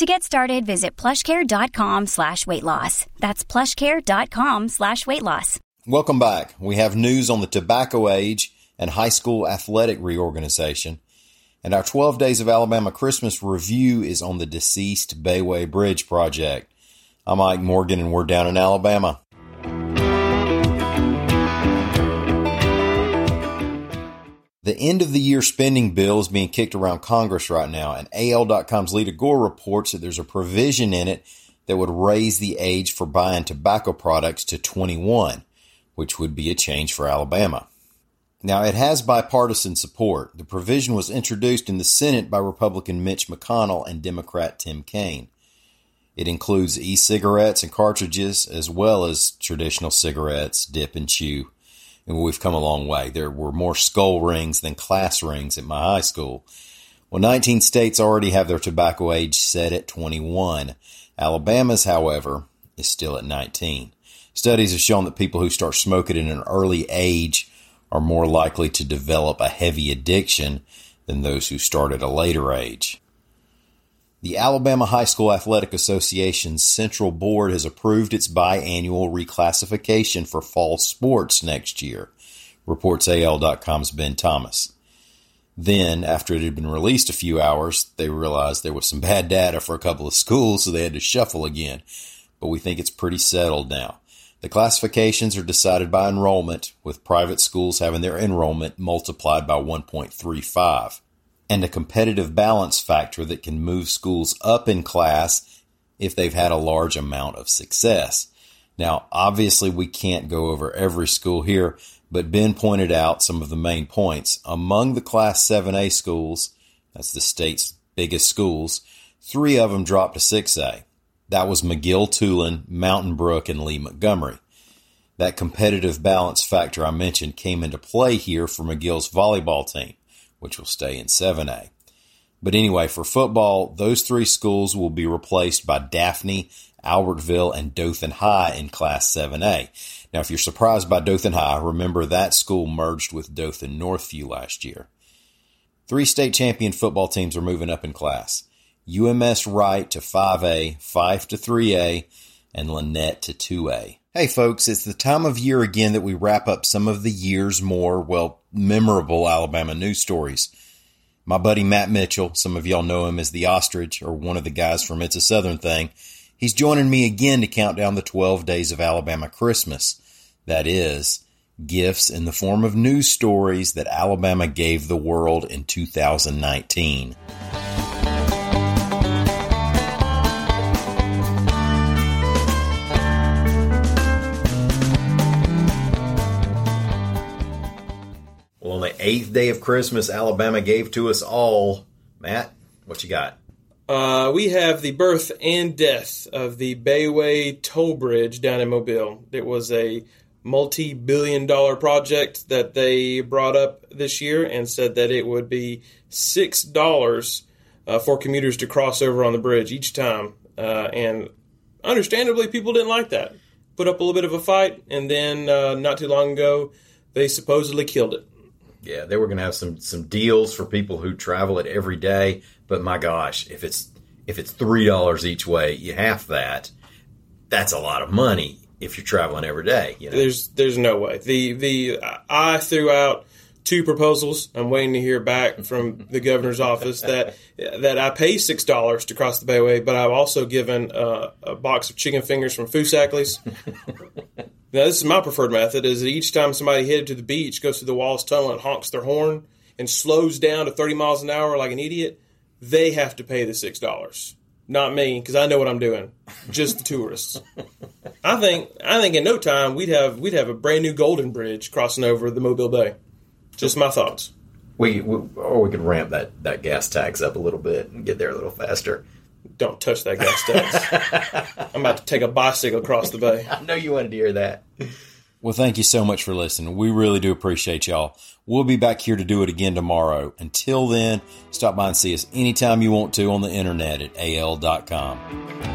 To get started, visit plushcare.com slash weight loss. That's plushcare.com slash weight loss. Welcome back. We have news on the tobacco age and high school athletic reorganization. And our 12 Days of Alabama Christmas review is on the deceased Bayway Bridge project. I'm Mike Morgan and we're down in Alabama. The end of the year spending bill is being kicked around Congress right now, and AL.com's Leada Gore reports that there's a provision in it that would raise the age for buying tobacco products to 21, which would be a change for Alabama. Now, it has bipartisan support. The provision was introduced in the Senate by Republican Mitch McConnell and Democrat Tim Kaine. It includes e cigarettes and cartridges, as well as traditional cigarettes, dip and chew we've come a long way. There were more skull rings than class rings at my high school. Well, 19 states already have their tobacco age set at 21. Alabama's, however, is still at 19. Studies have shown that people who start smoking at an early age are more likely to develop a heavy addiction than those who start at a later age. The Alabama High School Athletic Association's Central Board has approved its biannual reclassification for fall sports next year, reports AL.com's Ben Thomas. Then, after it had been released a few hours, they realized there was some bad data for a couple of schools, so they had to shuffle again. But we think it's pretty settled now. The classifications are decided by enrollment, with private schools having their enrollment multiplied by 1.35 and a competitive balance factor that can move schools up in class if they've had a large amount of success. Now, obviously, we can't go over every school here, but Ben pointed out some of the main points. Among the Class 7A schools, that's the state's biggest schools, three of them dropped to 6A. That was McGill Toolen, Mountain Brook, and Lee Montgomery. That competitive balance factor I mentioned came into play here for McGill's volleyball team which will stay in 7A. But anyway, for football, those three schools will be replaced by Daphne, Albertville, and Dothan High in Class 7A. Now, if you're surprised by Dothan High, remember that school merged with Dothan Northview last year. Three state champion football teams are moving up in class. UMS Wright to 5A, Fyffe to 3A, and Lanett to 2A. Hey folks, it's the time of year again that we wrap up some of the year's more, well, memorable Alabama news stories. My buddy Matt Mitchell, some of y'all know him as the Ostrich or one of the guys from It's a Southern Thing, he's joining me again to count down the 12 days of Alabama Christmas. That is, gifts in the form of news stories that Alabama gave the world in 2019. Eighth day of Christmas Alabama gave to us all. Matt, what you got? Uh, we have the birth and death of the Bayway Toll Bridge down in Mobile. It was a multi billion dollar project that they brought up this year and said that it would be $6 uh, for commuters to cross over on the bridge each time. Uh, and understandably, people didn't like that. Put up a little bit of a fight, and then uh, not too long ago, they supposedly killed it. Yeah, they were going to have some some deals for people who travel it every day. But my gosh, if it's if it's three dollars each way, you half that. That's a lot of money if you're traveling every day. You know? There's there's no way. The the I threw out two proposals. I'm waiting to hear back from the governor's office that that I pay six dollars to cross the Bayway, but I've also given uh, a box of chicken fingers from Foosackly's. Now, this is my preferred method: is that each time somebody headed to the beach, goes through the Wallace Tunnel and honks their horn and slows down to 30 miles an hour like an idiot, they have to pay the six dollars. Not me, because I know what I'm doing. Just the tourists. I think I think in no time we'd have we'd have a brand new Golden Bridge crossing over the Mobile Bay. Just my thoughts. We, we or we could ramp that that gas tax up a little bit and get there a little faster. Don't touch that gas tax. I'm about to take a bicycle across the bay. I know you wanted to hear that. Well, thank you so much for listening. We really do appreciate y'all. We'll be back here to do it again tomorrow. Until then, stop by and see us anytime you want to on the internet at al.com.